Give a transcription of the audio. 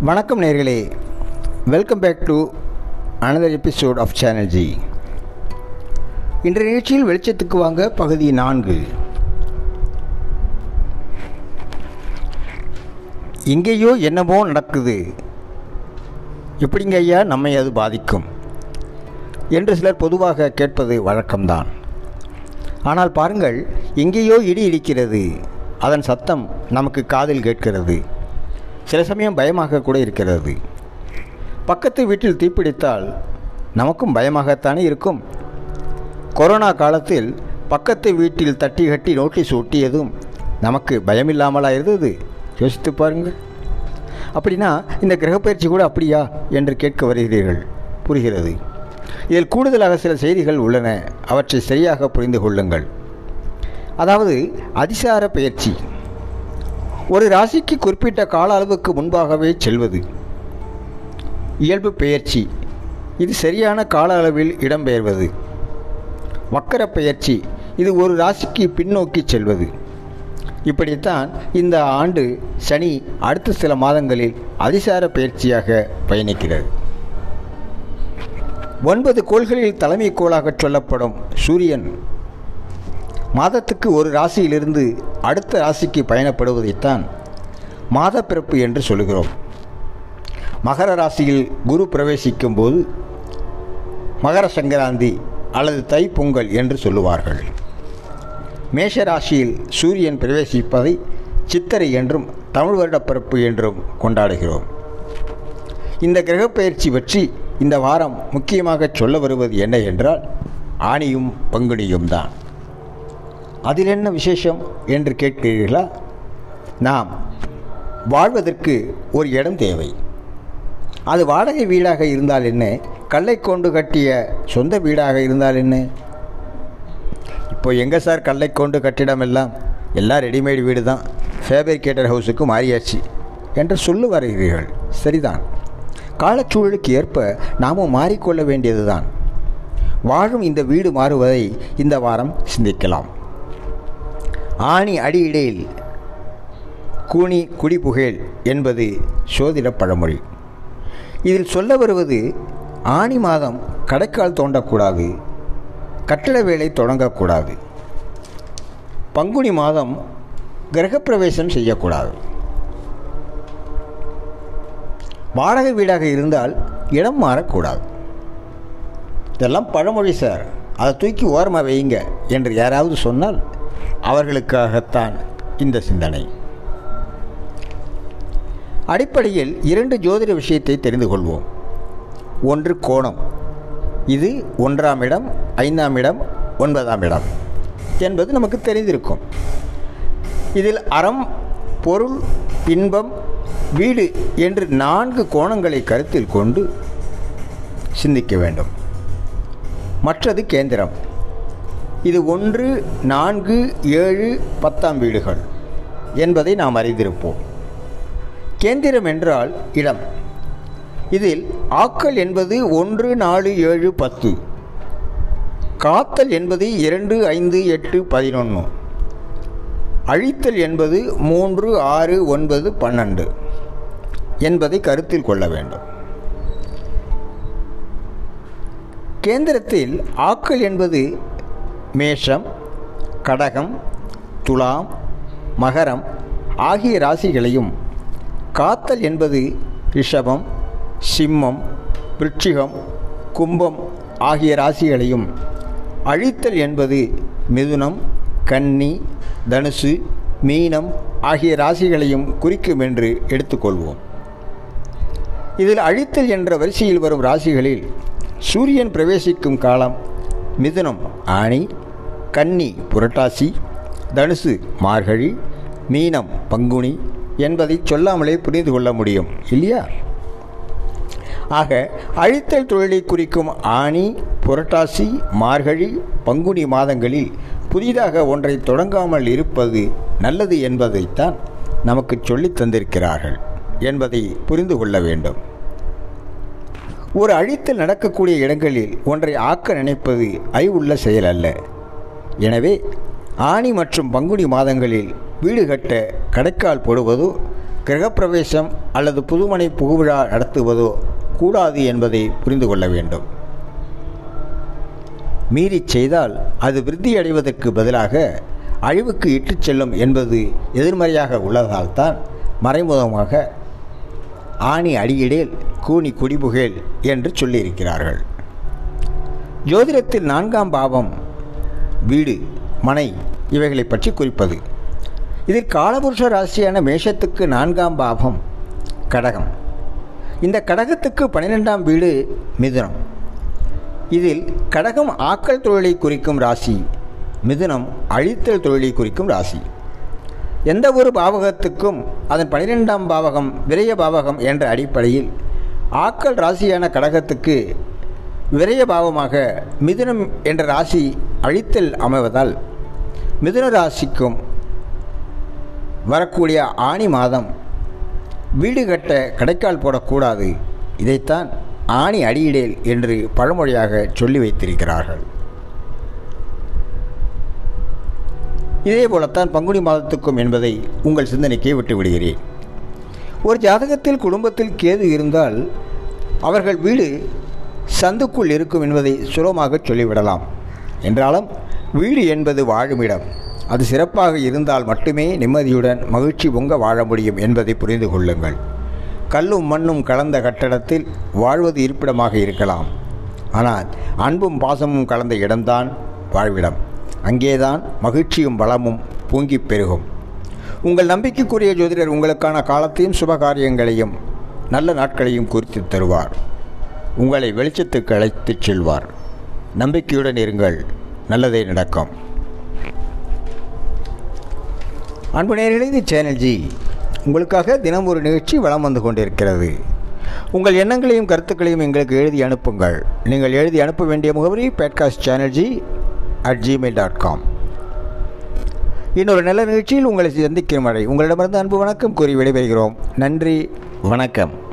வணக்கம் நேர்களே. Welcome back to another episode of channel G இன்றைய நிகழ்ச்சியில் வெளிச்சத்துக்கு வாங்க பகுதி நான்கு. எங்கேயோ என்னமோ நடக்குது. எப்படிங்க ஐயா நம்மை அது பாதிக்கும்? என்று சிலர் பொதுவாக கேட்பது வழக்கம்தான். ஆனால் பாருங்கள் எங்கேயோ இடி இடிக்கிறது. அதன் சத்தம் நமக்கு காதில் கேட்கிறது. சில சமயம் பயமாக கூட இருக்கிறது. பக்கத்து வீட்டில் தீப்பிடித்தால் நமக்கும் பயமாகத்தானே இருக்கும். கொரோனா காலத்தில் பக்கத்து வீட்டில் தட்டி கட்டி நோட்டீஸ் ஒட்டியதும் நமக்கு பயமில்லாமலாக இருந்தது. யோசித்து பாருங்கள். அப்படின்னா இந்த கிரகப்பயிற்சி கூட அப்படியா என்று கேட்க வருகிறீர்கள். புரிகிறது. இதில் கூடுதலாக சில செய்திகள் உள்ளன. அவற்றை சரியாக புரிந்து கொள்ளுங்கள். அதாவது அதிசார பயிற்சி. ஒரு ராசிக்கு குறிப்பிட்ட கால அளவுக்கு முன்பாகவே செல்வது. இயல்பு பெயர்ச்சி. இது சரியான கால அளவில் இடம்பெயர்வது. வக்கர பெயர்ச்சி. இது ஒரு ராசிக்கு பின்னோக்கி செல்வது. இப்படித்தான் இந்த ஆண்டு சனி அடுத்த சில மாதங்களில் அதிசார பயிற்சியாக பயணிக்கிறது. ஒன்பது கோள்களில் தலைமை கோளாக சொல்லப்படும் சூரியன் மாதத்துக்கு ஒரு ராசியிலிருந்து அடுத்த ராசிக்கு பயணப்படுவதைத்தான் மாதப்பிறப்பு என்று சொல்கிறோம் மகர ராசியில் குரு பிரவேசிக்கும் போது மகர சங்கராந்தி அல்லது தை பொங்கல் என்று சொல்லுவார்கள். மேஷ ராசியில் சூரியன் பிரவேசிப்பதை சித்திரை என்றும் தமிழ் வருடப்பிறப்பு என்றும் கொண்டாடுகிறோம். இந்த கிரகப்பெயர்ச்சி பற்றி இந்த வாரம் முக்கியமாக சொல்ல வருவது என்ன என்றால் ஆணியும் பங்குனியும் தான். அதில் என்ன விசேஷம் என்று கேட்கிறீர்களா? நாம் வாழ்வதற்கு ஒரு இடம் தேவை. அது வாடகை வீடாக இருந்தால் என்ன? கல்லை கொண்டு கட்டிய சொந்த வீடாக இருந்தால் என்ன? இப்போ எங்கே சார் கல்லை கொண்டு கட்டிடம் எல்லாம்? எல்லாம் ரெடிமேட் வீடு தான் ஃபேப்ரிகேட்டர் ஹவுஸுக்கு மாறியாச்சு என்று சொல்லு வருகிறீர்கள். சரிதான். காலச்சூழலுக்கு ஏற்ப நாமும் மாறிக்கொள்ள வேண்டியது தான் வாழும் இந்த வீடு மாறுவதை இந்த வாரம் சிந்திக்கலாம். ஆணி அடியிடையில் கூனி குடிபுகேல் என்பது சோதிட பழமொழி. இதில் சொல்ல வருவது ஆணி மாதம் கடைக்கால் தோண்டக்கூடாது கட்டட வேலை தொடங்கக்கூடாது. பங்குனி மாதம் கிரகப்பிரவேசம் செய்யக்கூடாது. வாடகை வீடாக இருந்தால் இடம் மாறக்கூடாது. இதெல்லாம் பழமொழி சார். அதை தூக்கி ஓரமாக வையுங்க என்று யாராவது சொன்னால் அவர்களுக்காகத்தான் இந்த சிந்தனை. அடிப்படையில் இரண்டு ஜோதிட விஷயத்தை தெரிந்து கொள்வோம். ஒன்று கோணம். இது ஒன்றாம் இடம் ஐந்தாம் இடம் ஒன்பதாம் இடம் என்பது நமக்கு தெரிந்திருக்கும். இதில் அறம் பொருள் இன்பம் வீடு என்று நான்கு கோணங்களை கருத்தில் கொண்டு சிந்திக்க வேண்டும். மற்றது கேந்திரம். இது ஒன்று நான்கு ஏழு பத்தாம் வீடுகள் என்பதை நாம் அறிந்திருப்போம். கேந்திரம் என்றால் இடம். இதில் ஆக்கல் என்பது ஒன்று நாலு ஏழு பத்து. காத்தல் என்பது இரண்டு ஐந்து எட்டு பதினொன்று அழித்தல் என்பது மூன்று ஆறு ஒன்பது பன்னெண்டு என்பதை கருத்தில் கொள்ள வேண்டும். கேந்திரத்தில் ஆக்கல் என்பது மேஷம் கடகம் துலாம் மகரம் ஆகிய ராசிகளையும் காத்தல் என்பது ரிஷபம் சிம்மம் விருட்சிகம் கும்பம் ஆகிய ராசிகளையும் அழித்தல் என்பது மிதுனம் கன்னி தனுசு மீனம் ஆகிய ராசிகளையும் குறிக்கும் என்று எடுத்துக்கொள்வோம். இதில் அழித்தல் என்ற வரிசையில் வரும் ராசிகளில் சூரியன் பிரவேசிக்கும் காலம் மிதுனம் ஆணி கன்னி புரட்டாசி தனுசு மார்கழி மீனம் பங்குனி என்பதை சொல்லாமலே புரிந்து கொள்ள முடியும் இல்லையா? ஆக அழித்தல் தொழிலை குறிக்கும் ஆணி புரட்டாசி மார்கழி பங்குனி மாதங்களில் புதிதாக ஒன்றை தொடங்காமல் இருப்பது நல்லது என்பதைத்தான் நமக்கு சொல்லித் தந்திருக்கிறார்கள் என்பதை புரிந்து கொள்ள வேண்டும். ஒரு அழித்தல் நடக்கக்கூடிய இடங்களில் ஒன்றை ஆக்க நினைப்பது அறிவுள்ள செயல் அல்ல. எனவே ஆணி மற்றும் பங்குனி மாதங்களில் வீடு கட்ட கடைக்கால் போடுவதோ கிரகப்பிரவேசம் அல்லது புதுமனை புகுவிழா நடத்துவதோ கூடாது என்பதை புரிந்து கொள்ள வேண்டும். மீறி செய்தால் அது விருத்தி அடைவதற்கு பதிலாக அழிவுக்கு இட்டுச் செல்லும் என்பது எதிர்மறையாக உள்ளதால்தான் மறைமுகமாக ஆணி அடியிடேல் கூனி குடிபுகேல் என்று சொல்லியிருக்கிறார்கள். ஜோதிடத்தில் நான்காம் பாவம் வீடு மனை இவைகளை பற்றி குறிப்பது. இதில் காலபுருஷ ராசியான மேஷத்துக்கு நான்காம் பாவம் கடகம். இந்த கடகத்துக்கு பன்னிரெண்டாம் வீடு மிதுனம். இதில் கடகம் ஆக்கல் தொழிலை குறிக்கும் ராசி மிதுனம் அழித்தல் தொழிலை குறிக்கும் ராசி. எந்த ஒரு பாவகத்துக்கும் அதன் பனிரெண்டாம் பாவகம் விரய பாவகம் என்ற அடிப்படையில் ஆக்கல் ராசியான கடகத்துக்கு விரய பாவமாக மிதுனம் என்ற ராசி அழித்தல் அமைவதால் மிதுன ராசிக்கும் வரக்கூடிய ஆணி மாதம் வீடு கட்ட கடைக்கால் போடக்கூடாது. இதைத்தான் ஆணி அடியிடேல் என்று பழமொழியாக சொல்லி வைத்திருக்கிறார்கள். இதே போலத்தான் பங்குனி மாதத்துக்கும் என்பதை உங்கள் சிந்தனைக்கே விட்டு விடுகிறேன் ஒரு ஜாதகத்தில் குடும்பத்தில் கேது இருந்தால் அவர்கள் வீடு சந்துக்குள் இருக்கும் என்பதை சுலமாக சொல்லிவிடலாம். என்றாலும் வீடு என்பது வாழுமிடம் அது சிறப்பாக இருந்தால் மட்டுமே நிம்மதியுடன் மகிழ்ச்சி பொங்க வாழ முடியும் என்பதை புரிந்து கொள்ளுங்கள். கல்லும் மண்ணும் கலந்த கட்டடத்தில் வாழ்வது இருப்பிடமாக இருக்கலாம். ஆனால் அன்பும் பாசமும் கலந்த இடம்தான் வாழ்விடம். அங்கேதான் மகிழ்ச்சியும் வளமும் பூங்கிப் பெருகும். உங்கள் நம்பிக்கைக்குரிய ஜோதிடர் உங்களுக்கான காலத்தையும் சுபகாரியங்களையும் நல்ல நாட்களையும் குறித்து தருவார். உங்களை வெளிச்சத்துக்கு அழைத்துச் செல்வார். நம்பிக்கையுடன் இருங்கள். நல்லதே நடக்கும். அன்பு நேர்களே இது சேனல் ஜி உங்களுக்காக தினம் ஒரு நிகழ்ச்சி வளம் வந்து கொண்டிருக்கிறது. உங்கள் எண்ணங்களையும் கருத்துக்களையும் எங்களுக்கு எழுதி அனுப்புங்கள். நீங்கள் எழுதி அனுப்ப வேண்டிய முகவரி podcast channel G at Gmail dot com இன்னொரு நல்ல நிகழ்ச்சியில் உங்களை சந்திக்கும் வரை உங்களிடமிருந்து அன்பு வணக்கம் கூறி விடைபெறுகிறோம். நன்றி. வணக்கம்.